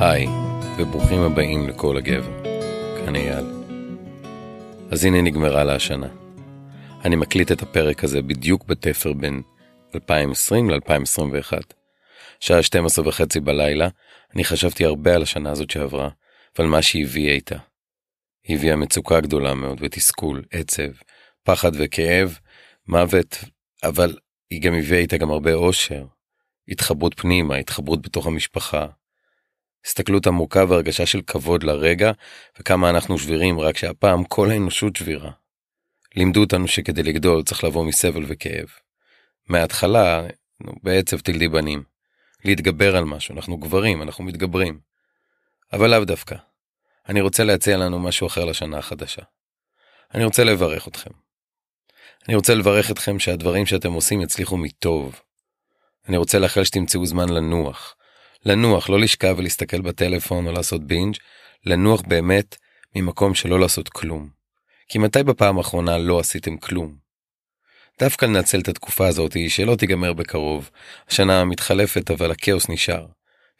היי, וברוכים הבאים לכל הגבר. כאן אייל. אז הנה נגמרה לה השנה. אני מקליט את הפרק הזה בדיוק בתפר בין 2020 ל-2021. שעה 12 וחצי בלילה, אני חשבתי הרבה על השנה הזאת שעברה, ועל מה שהיא הביאה איתה. היא הביאה מצוקה גדולה מאוד, ותסכול, עצב, פחד וכאב, מוות, אבל היא גם הביאה איתה גם הרבה אושר, התחברות פנימה, התחברות בתוך המשפחה, הסתכלות עמוקה והרגשה של כבוד לרגע, וכמה אנחנו שבירים, רק שהפעם כל האנושות שבירה. לימדו אותנו שכדי לגדול צריך לבוא מסבל וכאב. מההתחלה, נו, בעצב תלדי בנים. להתגבר על משהו, אנחנו גברים, אנחנו מתגברים. אבל לאו דווקא. אני רוצה להציע לנו משהו אחר לשנה החדשה. אני רוצה לברך אתכם. אני רוצה לברך אתכם שהדברים שאתם עושים יצליחו מטוב. אני רוצה לאחל שתמצאו זמן לנוח. לנוח, לא לשכב ולהסתכל בטלפון או לעשות binge, לנוח באמת ממקום שלא לעשות כלום. כי מתי בפעם האחרונה לא עשיתם כלום? דווקא לנצל את התקופה הזאת שלא תיגמר בקרוב, השנה מתחלפת אבל הכאוס נשאר.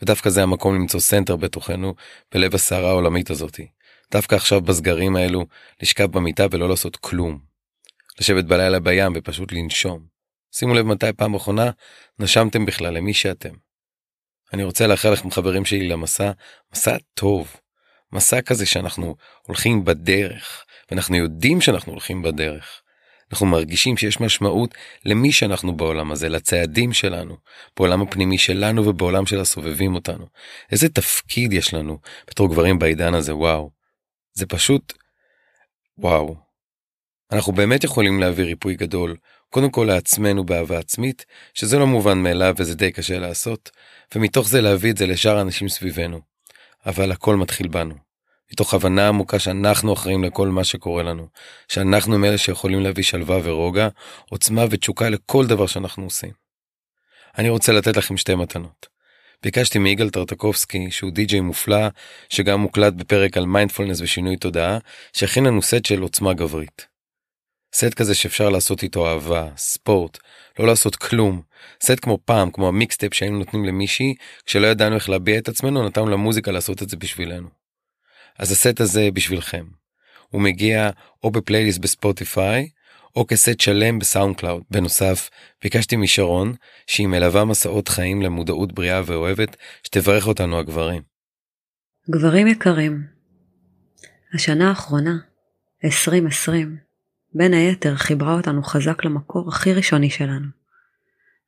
ודווקא זה המקום למצוא center בתוכנו, בלב הסערה העולמית הזאתי. דווקא עכשיו בסגרים האלו, לשכב במיטה ולא לעשות כלום. לשבת בלילה בים ופשוט לנשום. שימו לב מתי פעם אחרונה נשמתם בכלל למי שאתם. אני רוצה לאחל לכם חברים שלי למסע, מסע טוב. מסע כזה שאנחנו הולכים בדרך, ואנחנו יודעים שאנחנו הולכים בדרך. אנחנו מרגישים שיש משמעות למי שאנחנו בעולם הזה, לצעדים שלנו, בעולם הפנימי שלנו ובעולם של הסובבים אותנו. איזה תפקיד יש לנו בתור גברים בעידן הזה, וואו. זה פשוט, וואו. אנחנו באמת יכולים להביא ריפוי גדול, קודם כל לעצמנו באהבה עצמית, שזה לא מובן מאליו וזה די קשה לעשות, ומתוך זה להביא את זה לשאר האנשים סביבנו. אבל הכל מתחיל בנו. מתוך הבנה עמוקה שאנחנו אחראים לכל מה שקורה לנו, שאנחנו הם אלה שיכולים להביא שלווה ורוגע, עוצמה ותשוקה לכל דבר שאנחנו עושים. אני רוצה לתת לכם שתי מתנות. ביקשתי מיגאל טרטקובסקי שהוא די.ג'יי מופלא שגם מוקלט בפרק על מיינדפולנס ושינוי תודעה שהכין לנו סט של עוצמה גברית. סט כזה שאפשר לעשות איתו אהבה, ספורט, לא לעשות כלום. סט כמו פעם, כמו ה mixtape שהיינו נותנים למישהי, כשלא ידענו איך להביע את עצמנו, נתנו למוזיקה לעשות את זה בשבילנו. אז הסט הזה בשבילכם. הוא מגיע או ב playlist ב Spotify, או כסט שלם ב SoundCloud. בנוסף, ביקשתי משרון, שהיא מלווה מסעות חיים למודעות בריאה ואוהבת, שתברך אותנו הגברים. גברים יקרים, השנה האחרונה, 2020, בין היתר חיברה אותנו חזק למקור הכי ראשוני שלנו.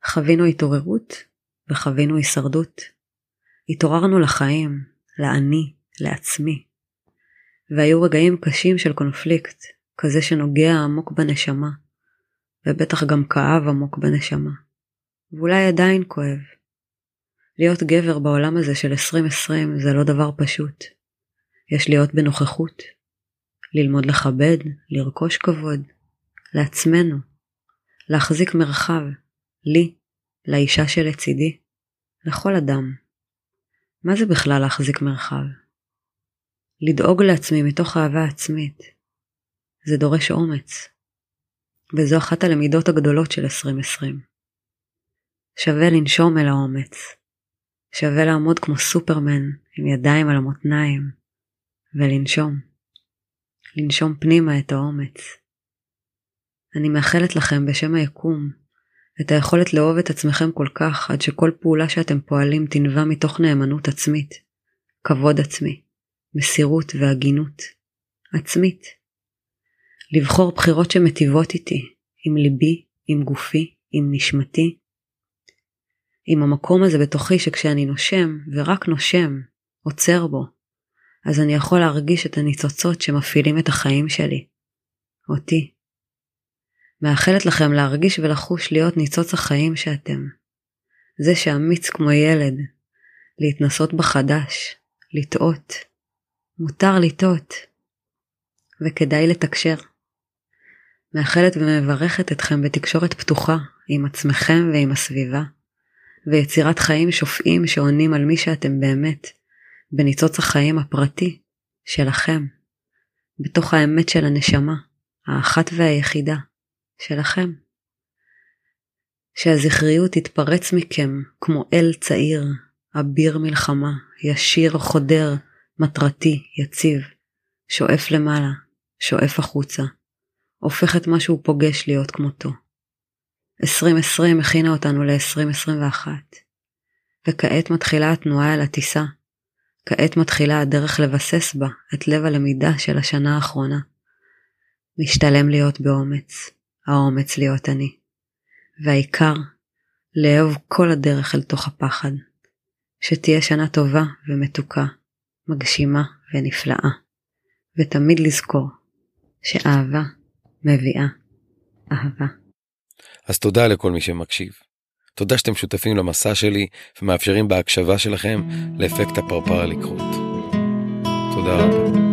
חווינו התעוררות וחווינו הישרדות. התעוררנו לחיים, לאני, לעצמי. והיו רגעים קשים של קונפליקט, כזה שנוגע עמוק בנשמה, ובטח גם כאב עמוק בנשמה. ואולי עדיין כואב. להיות גבר בעולם הזה של 2020 זה לא דבר פשוט. יש להיות בנוכחות, ללמוד לכבד, לרכוש כבוד, לעצמנו, להחזיק מרחב, לי, לאישה שלצידי, לכל אדם. מה זה בכלל להחזיק מרחב? לדאוג לעצמי מתוך אהבה עצמית. זה דורש אומץ. וזו אחת הלמידות הגדולות של 2020. שווה לנשום אל האומץ. שווה לעמוד כמו סופרמן עם ידיים על המותניים ולנשום. לנשום פנימה את האומץ. אני מאחלת לכם בשם היקום את היכולת לאהוב את עצמכם כל כך עד שכל פעולה שאתם פועלים תנבע מתוך נאמנות עצמית, כבוד עצמי, מסירות והגינות עצמית. לבחור בחירות שמטיבות איתי, עם ליבי, עם גופי, עם נשמתי. עם המקום הזה בתוכי שכשאני נושם, ורק נושם, עוצר בו, אז אני יכול להרגיש את הניצוצות שמפעילים את החיים שלי. אותי. מאחלת לכם להרגיש ולחוש להיות ניצוץ החיים שאתם. זה שאמיץ כמו ילד, להתנסות בחדש, לטעות. מותר לטעות. וכדאי לתקשר. מאחלת ומברכת אתכם בתקשורת פתוחה עם עצמכם ועם הסביבה, ויצירת חיים שופעים שעונים על מי שאתם באמת, בניצוץ החיים הפרטי שלכם, בתוך האמת של הנשמה, האחת והיחידה שלכם. שהזכריות תתפרץ מכם כמו אל צעיר, אביר מלחמה, ישיר, חודר, מטרתי, יציב, שואף למעלה, שואף החוצה, הופך את מה שהוא פוגש להיות כמותו. 2020 הכינה אותנו ל-2021, וכעת מתחילה התנועה אל הטיסה. כעת מתחילה הדרך לבסס בה את לב הלמידה של השנה האחרונה. משתלם להיות באומץ, האומץ להיות אני. והעיקר, לאהוב כל הדרך אל תוך הפחד. שתהיה שנה טובה ומתוקה, מגשימה ונפלאה. ותמיד לזכור שאהבה מביאה אהבה. אז תודה לכל מי שמקשיב. תודה שאתם שותפים למסע שלי ומאפשרים בהקשבה שלכם לאפקט הפרפר לקרות. תודה רבה.